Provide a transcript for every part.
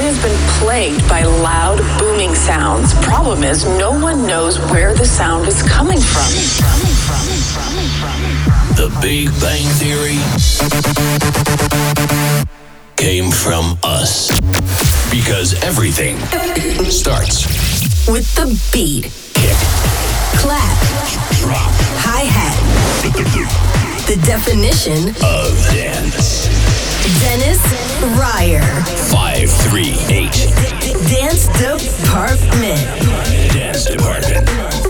area's been plagued by loud, booming sounds. Problem is, no one knows where the sound is coming from. The Big Bang Theory came from us. Because everything starts with the beat. Kick. Clap. Drop. Hi hat. The definition of dance. Dennis Ruyer. 538. Dance Department. Dance Department.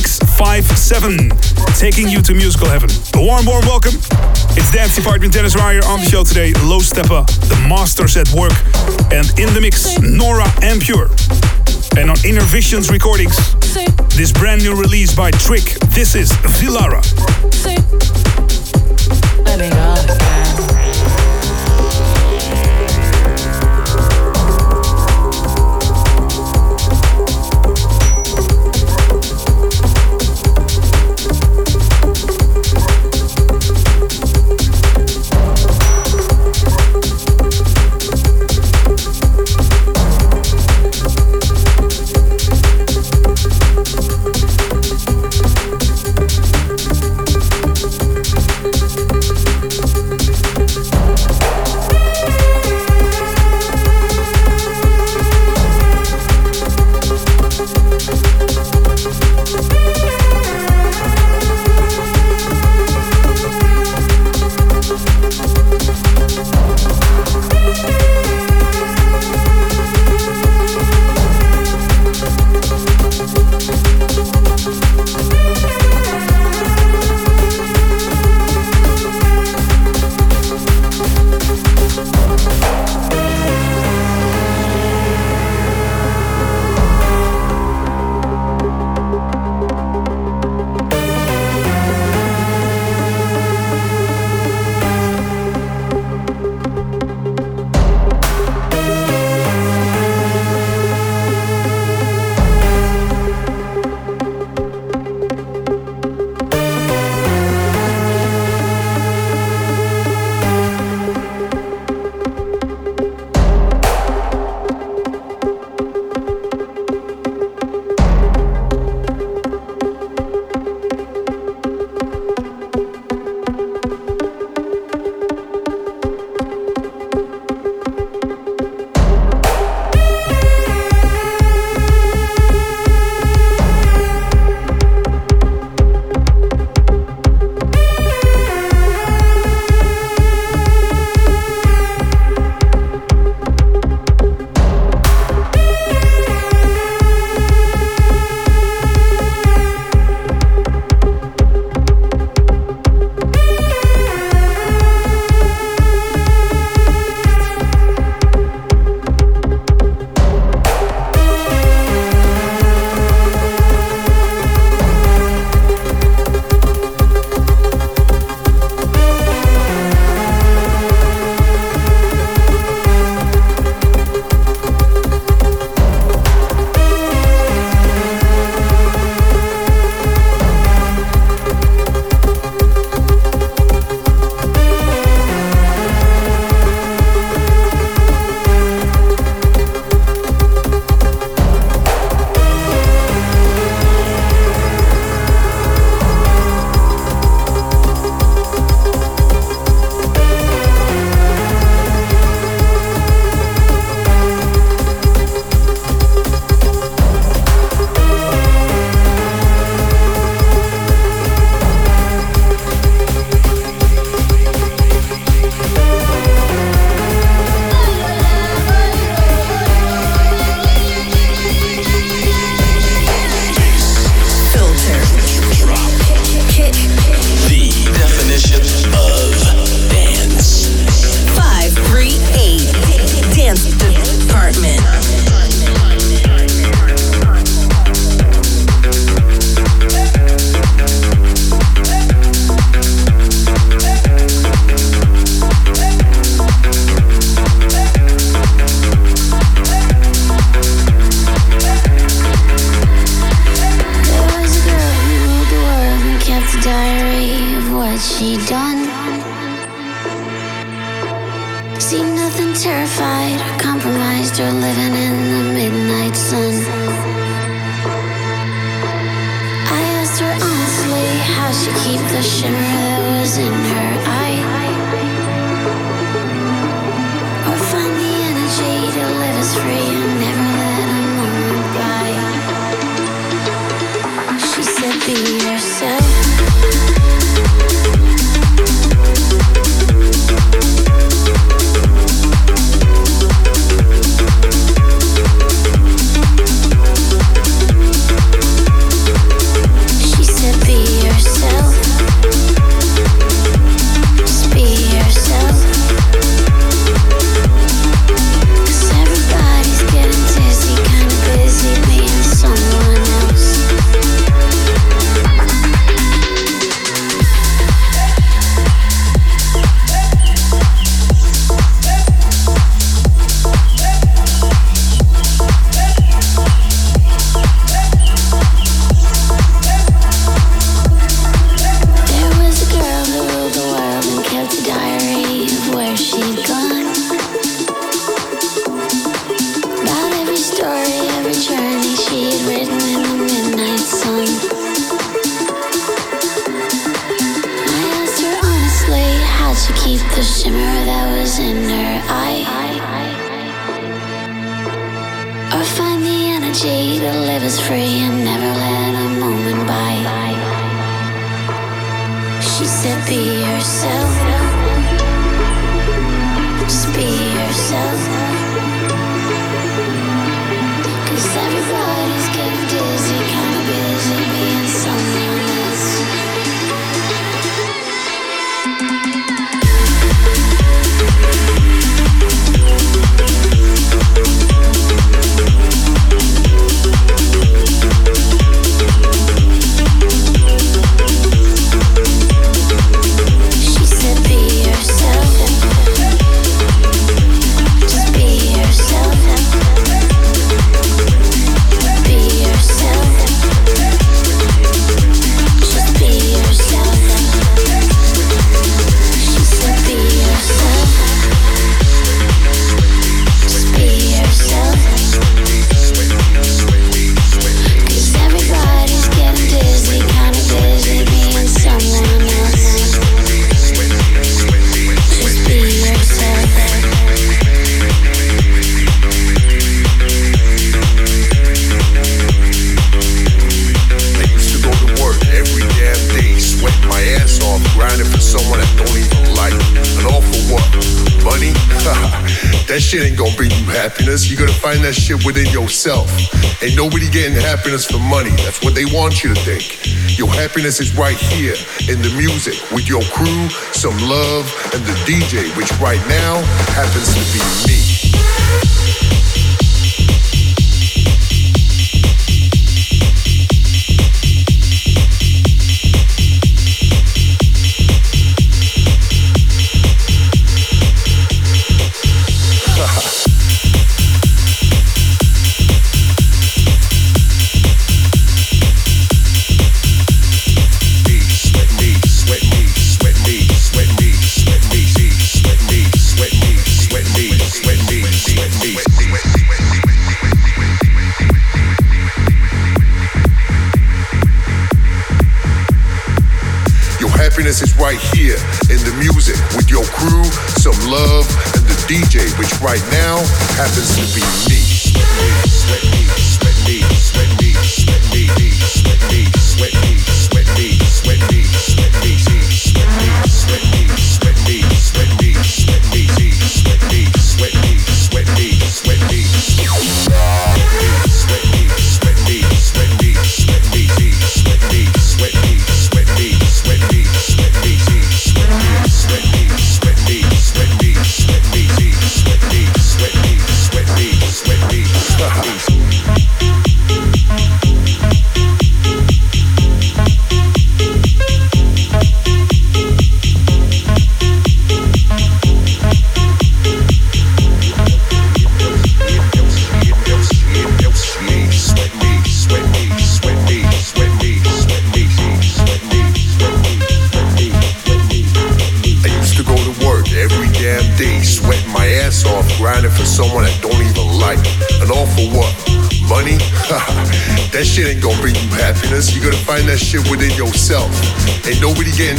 657, taking you to musical heaven. A warm, warm welcome. It's Dance Department Dennis Ruyer on the show today, Low Steppa, the masters at work, and in the mix, Nora En Pure. And on Inner Visions Recordings, this brand new release by Trick, this is Villara. That shit within yourself. Ain't nobody getting happiness for money. That's what they want you to think. Your happiness is right here in the music with your crew, some love, and the DJ, which right now happens to be me.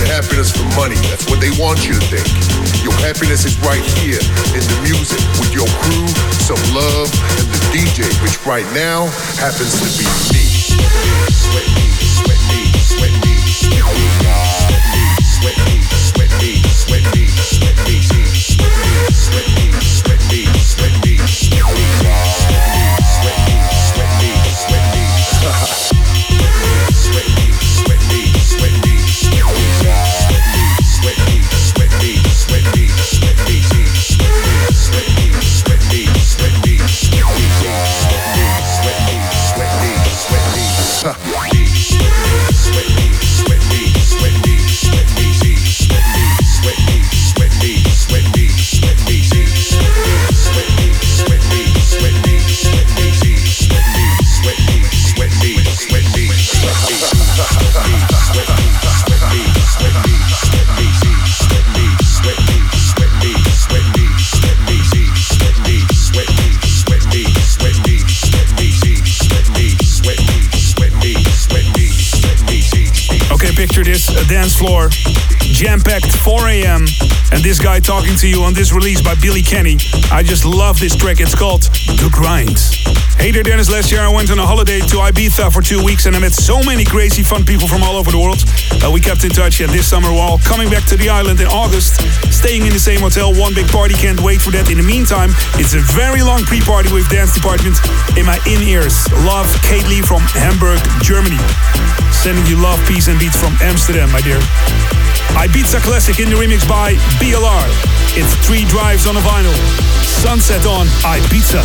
Happiness for money. That's what they want you to think. Your happiness is right here in the music with your crew, some love, and the DJ, which right now happens to be me. Sweat me, sweat me, sweat me, sweat me, sweat me, sweat me, sweat me, sweat me, sweat me, sweat me, sweat me, sweat me, sweat dance floor, jam packed 4 a.m. And this guy talking to you on this release by Billy Kenny. I just love this track. It's called The Grind. Hey there, Dennis. Last year I went on a holiday to Ibiza for two weeks and I met so many crazy, fun people from all over the world. Uh, we kept in touch, and this summer, while coming back to the island in August, staying in the same hotel, one big party. Can't wait for that. In the meantime, it's a very long pre party with Dance Department in my in ears. Love, Kate Lee from Hamburg, Germany. Sending you love, peace, and beats from Amsterdam, my dear. Ibiza Classic in the remix by BLR. It's three drives on a vinyl. Sunset on Ibiza.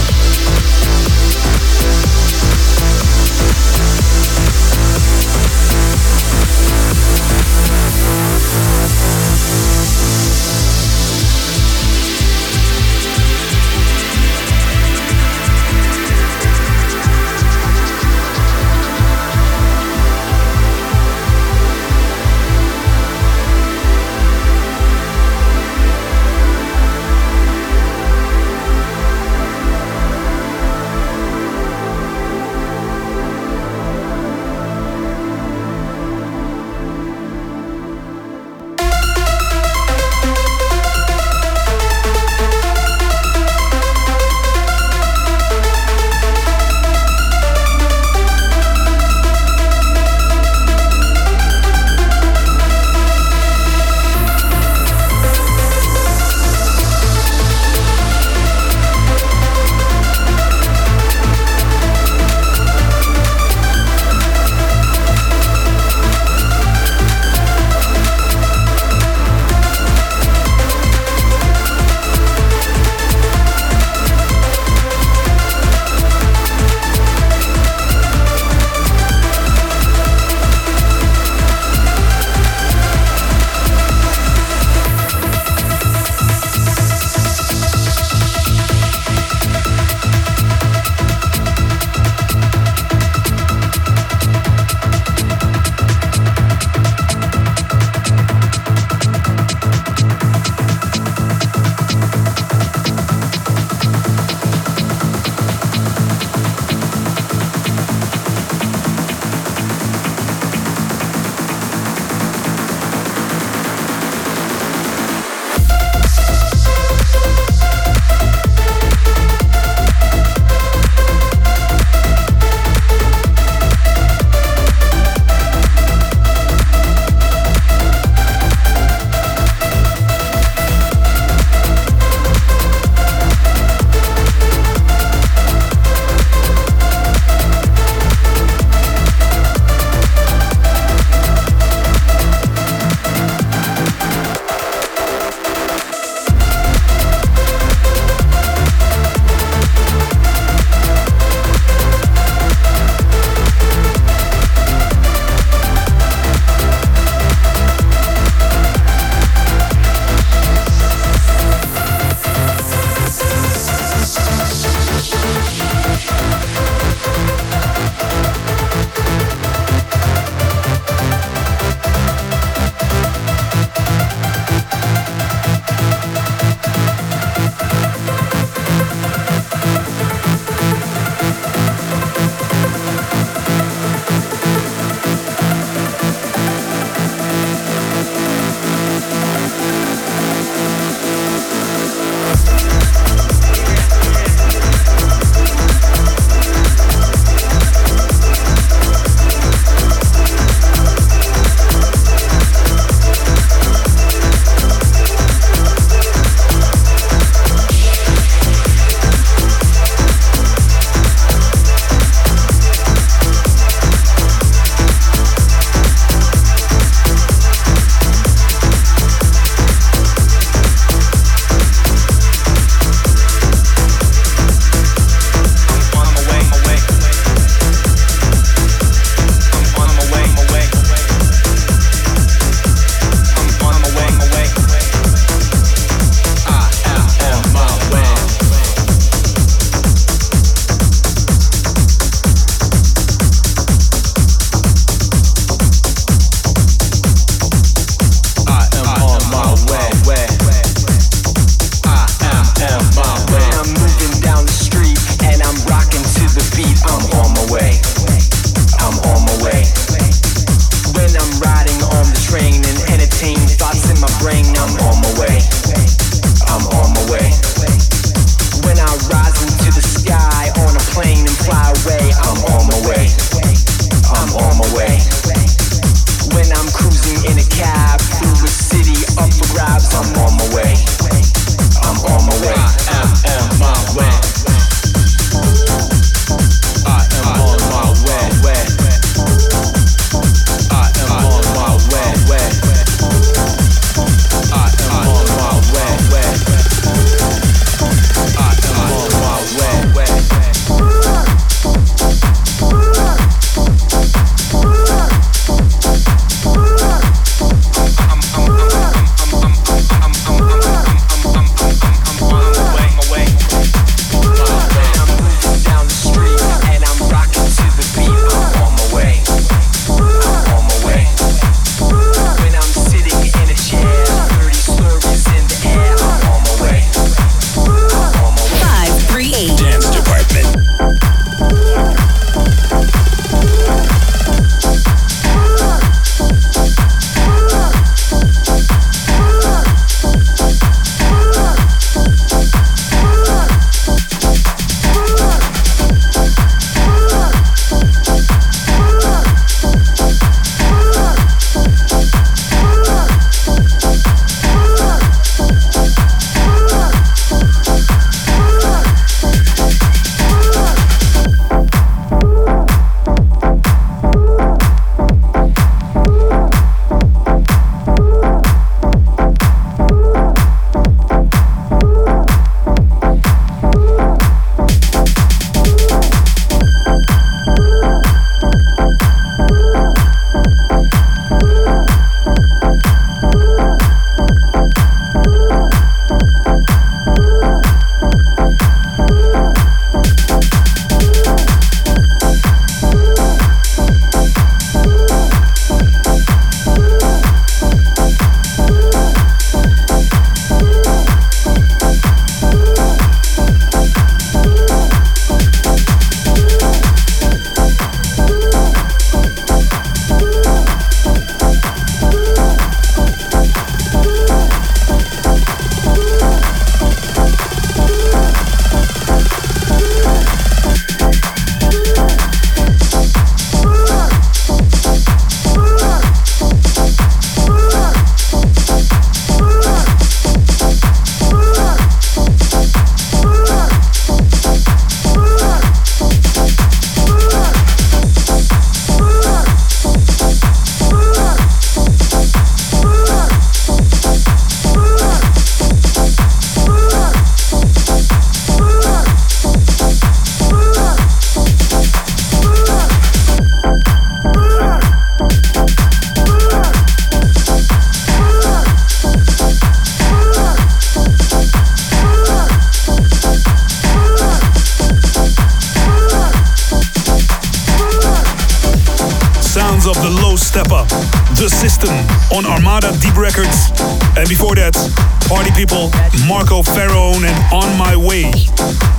People, Marco Ferrone and On My Way.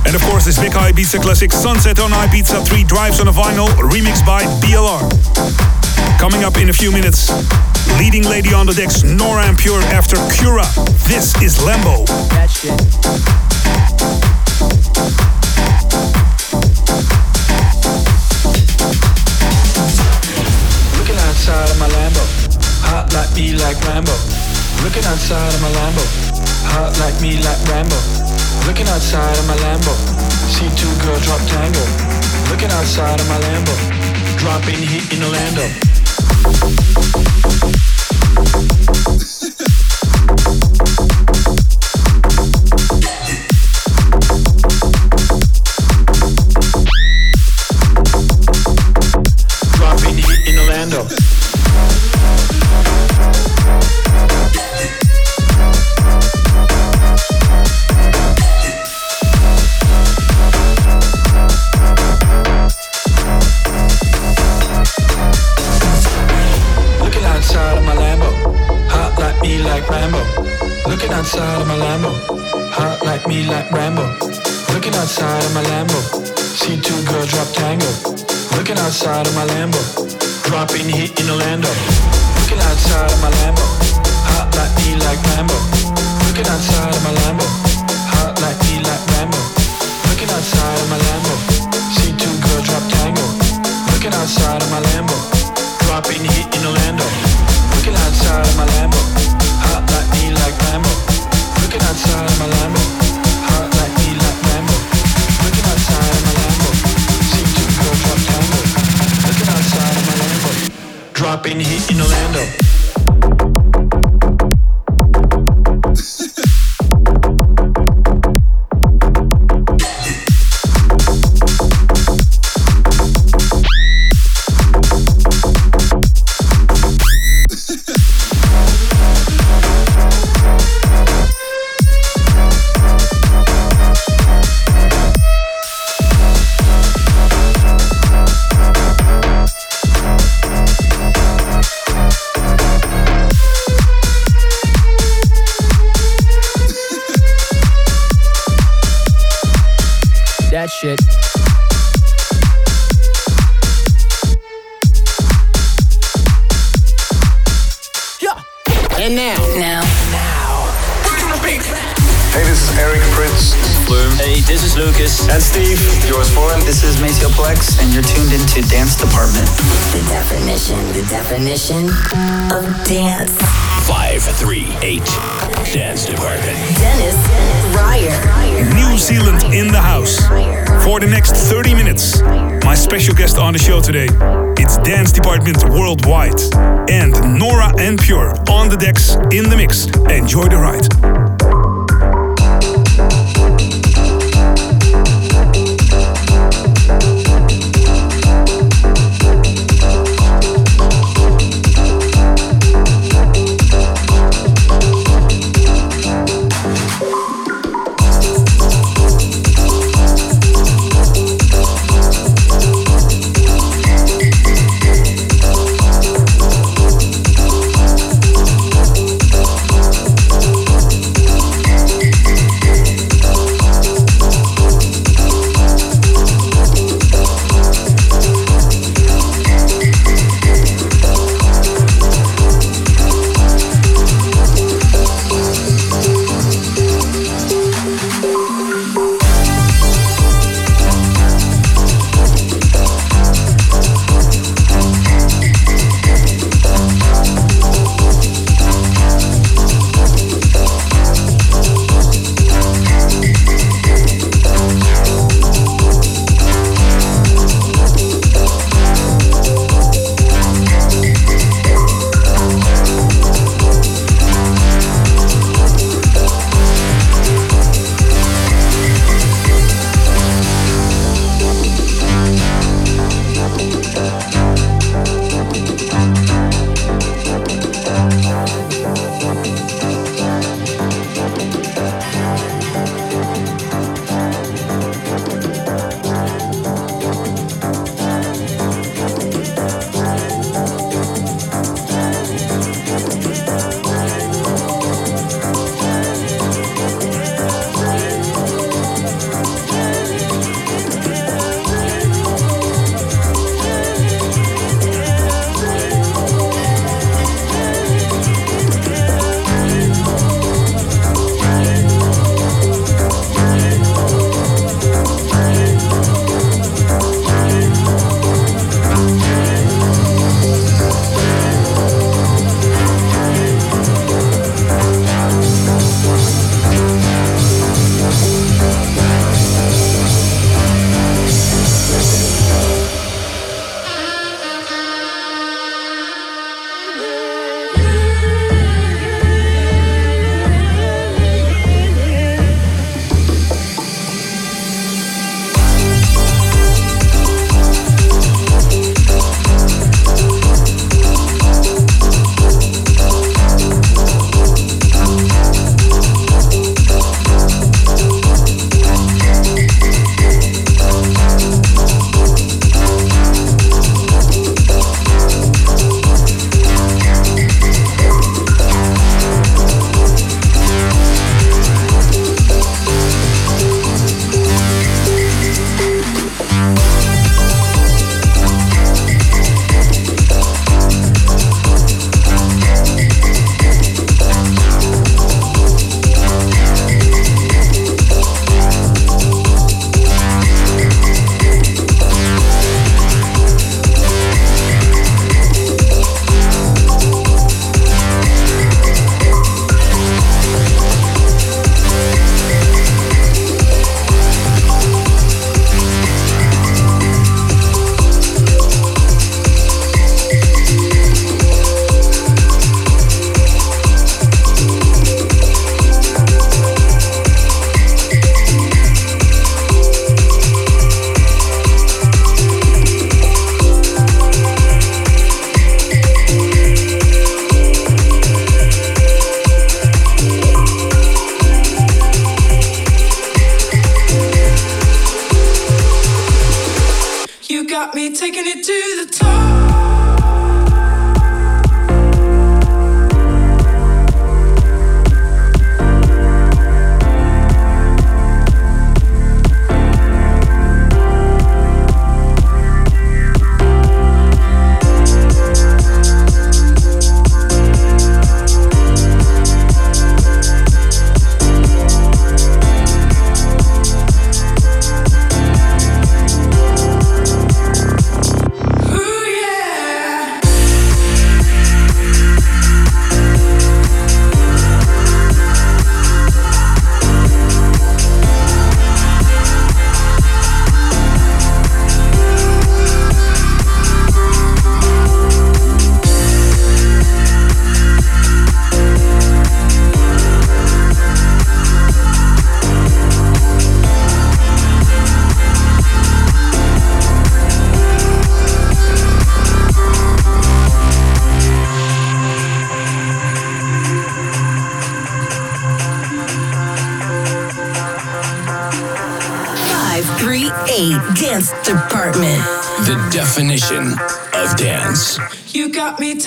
And of course, this big Ibiza classic Sunset on Ibiza 3 Drives on a Vinyl, remixed by BLR. Coming up in a few minutes, leading lady on the decks, Nora En Pure after Cura. This is Lambo. Looking outside of my Lambo, hot like me like Rambo. Looking outside of my Lambo, hot like me like Rambo. Looking outside of my Lambo, see two girls drop tango. Looking outside of my Lambo, dropping heat in Orlando. Dropping heat in Orlando. Rambo. Looking outside of my Lambo, see two girls drop tango. Looking outside of my Lambo, dropping heat in Orlando. Looking outside of my Lambo, hot like me like shit. Eric Prince. Bloom. Hey, this is Lucas. And Steve. Yours for him. This is Maceo Plex, and you're tuned into Dance Department. The definition, the definition of dance. 538 Dance Department. Dennis Ruyer. New Zealand in the house. For the next 30 minutes, my special guest on the show today, it's Dance Department Worldwide. And Nora En Pure on the decks in the mix. Enjoy the ride.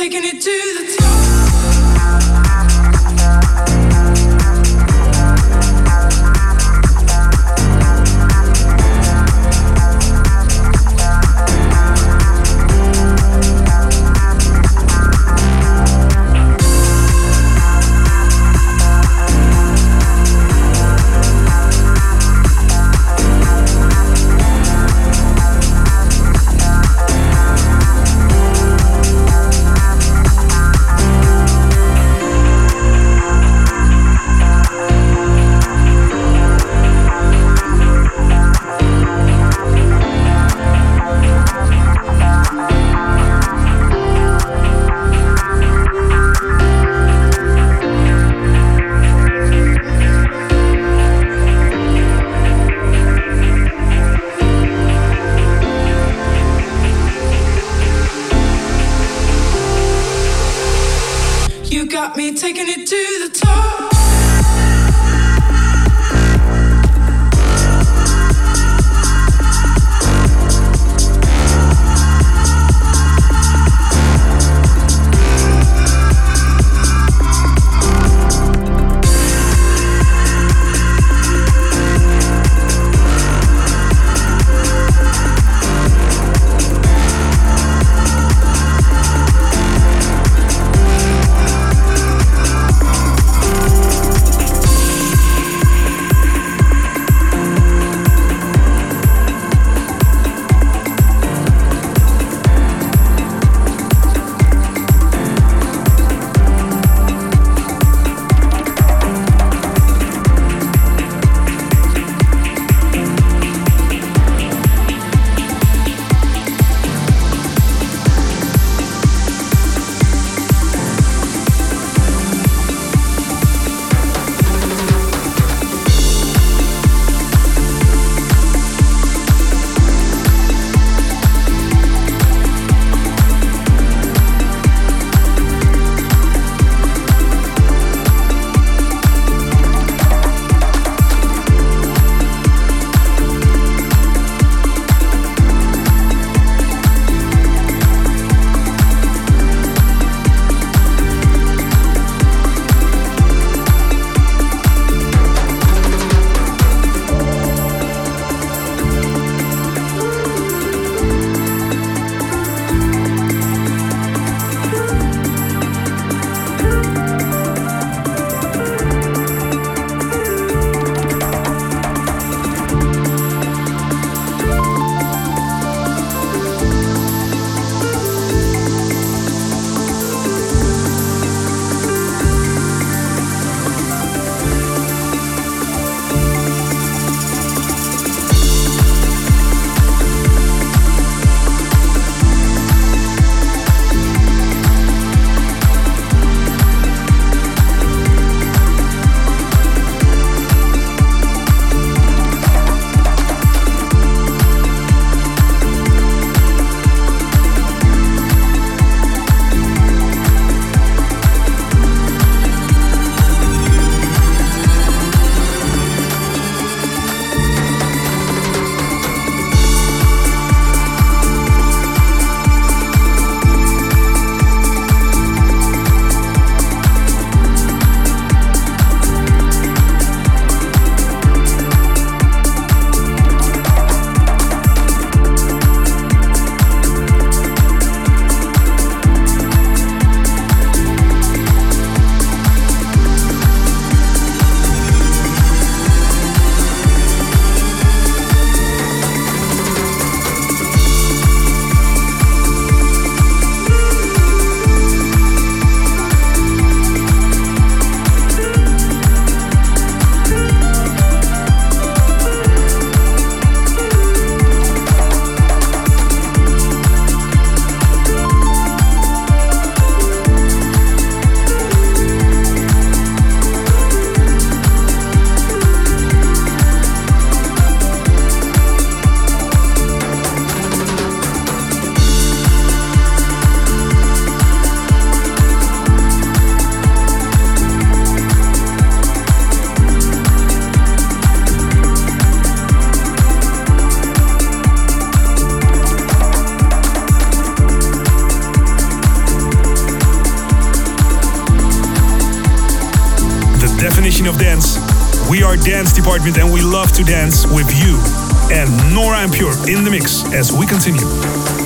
Taking it to Dance Department and we love to dance with you. And Nora En Pure in the mix as we continue.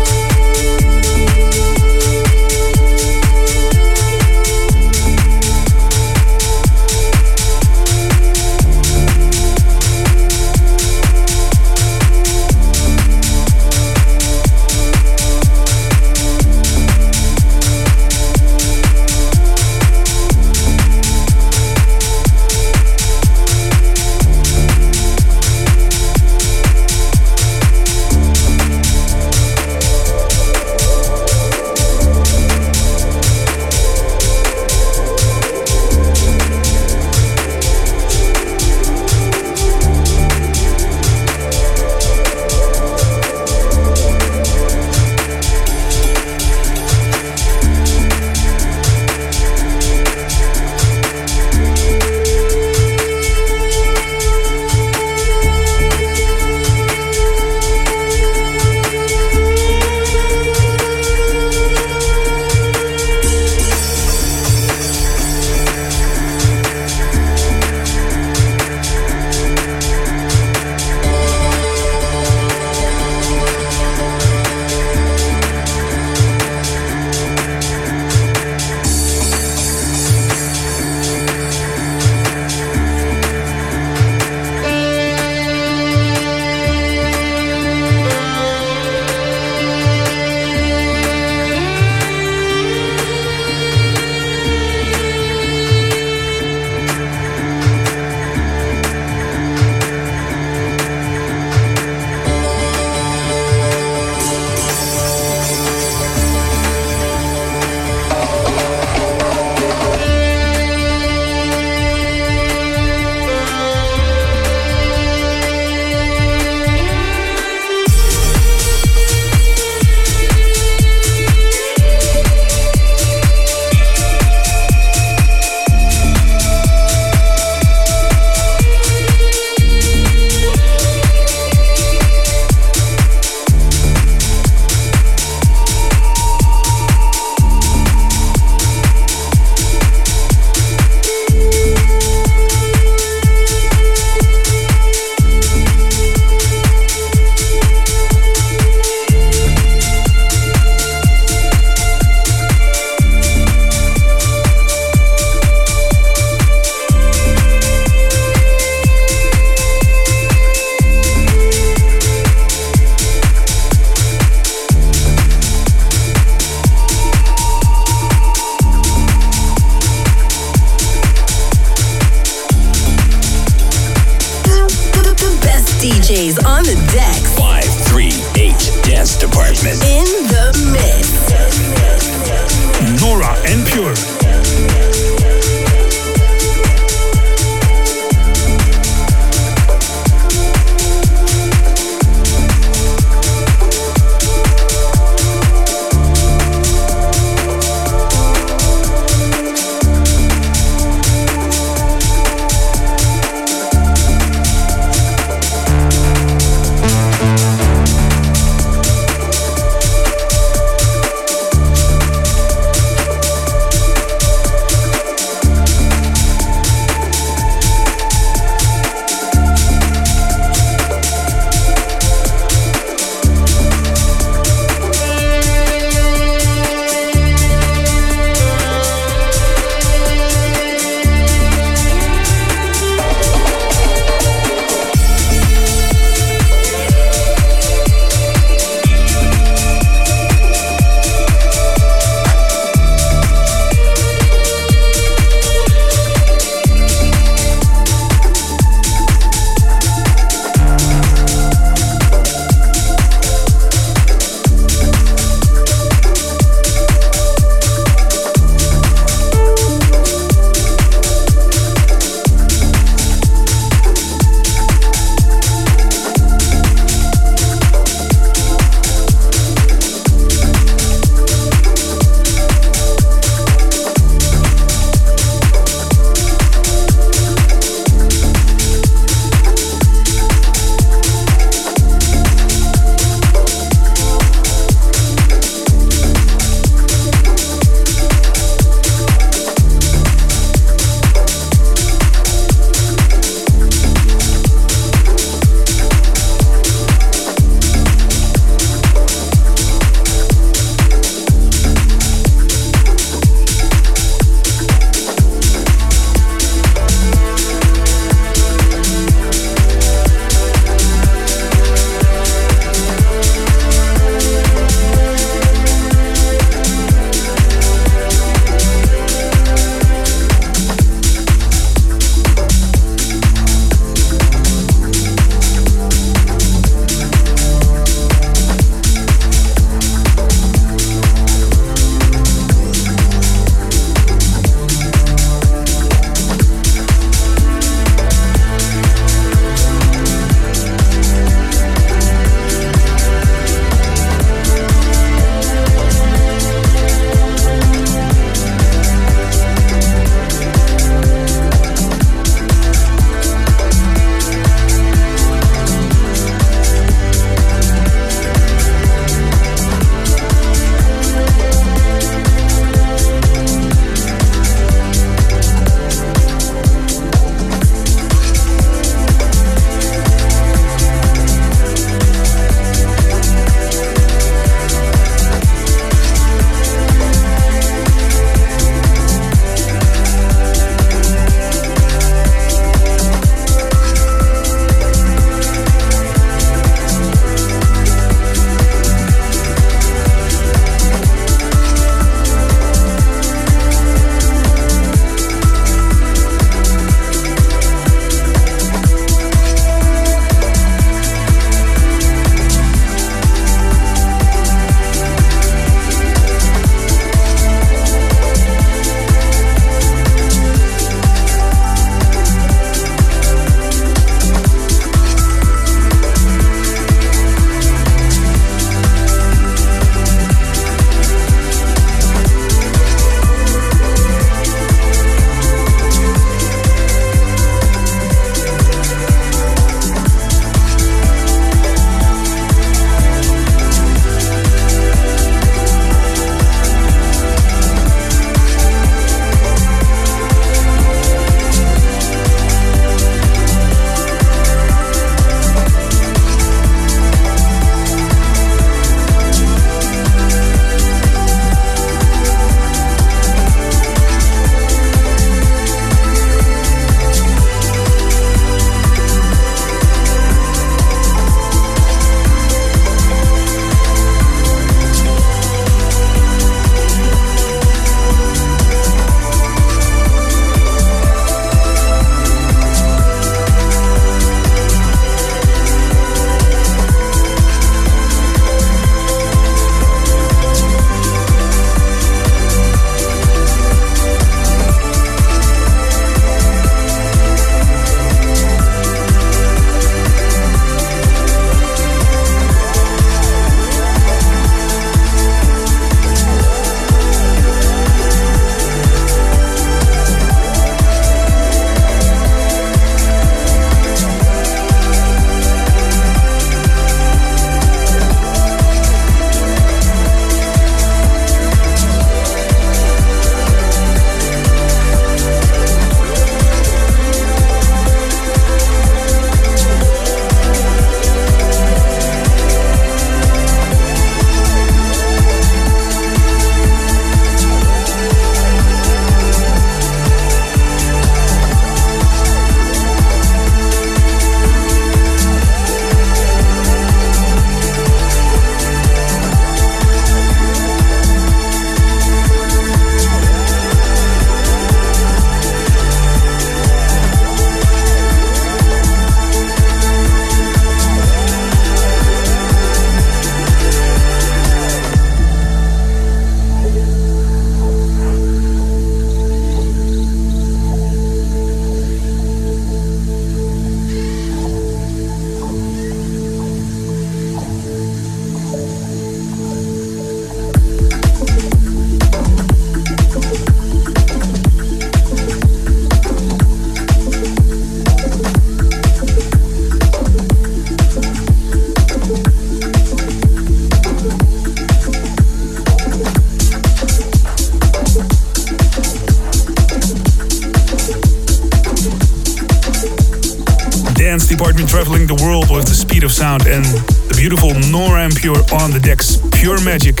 Sound and the beautiful Nora En Pure on the decks. Pure magic.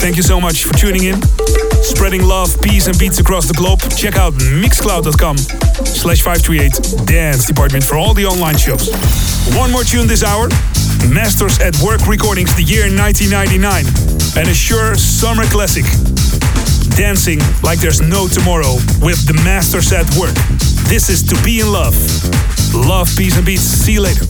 Thank you so much for tuning in. Spreading love, peace and beats across the globe. Check out mixcloud.com slash 538 Dance Department for all the online shows. One more tune this hour. Masters at Work Recordings, the year 1999. And a sure summer classic. Dancing like there's no tomorrow with the Masters at Work. This is To Be in Love. Love, peace and beats. See you later.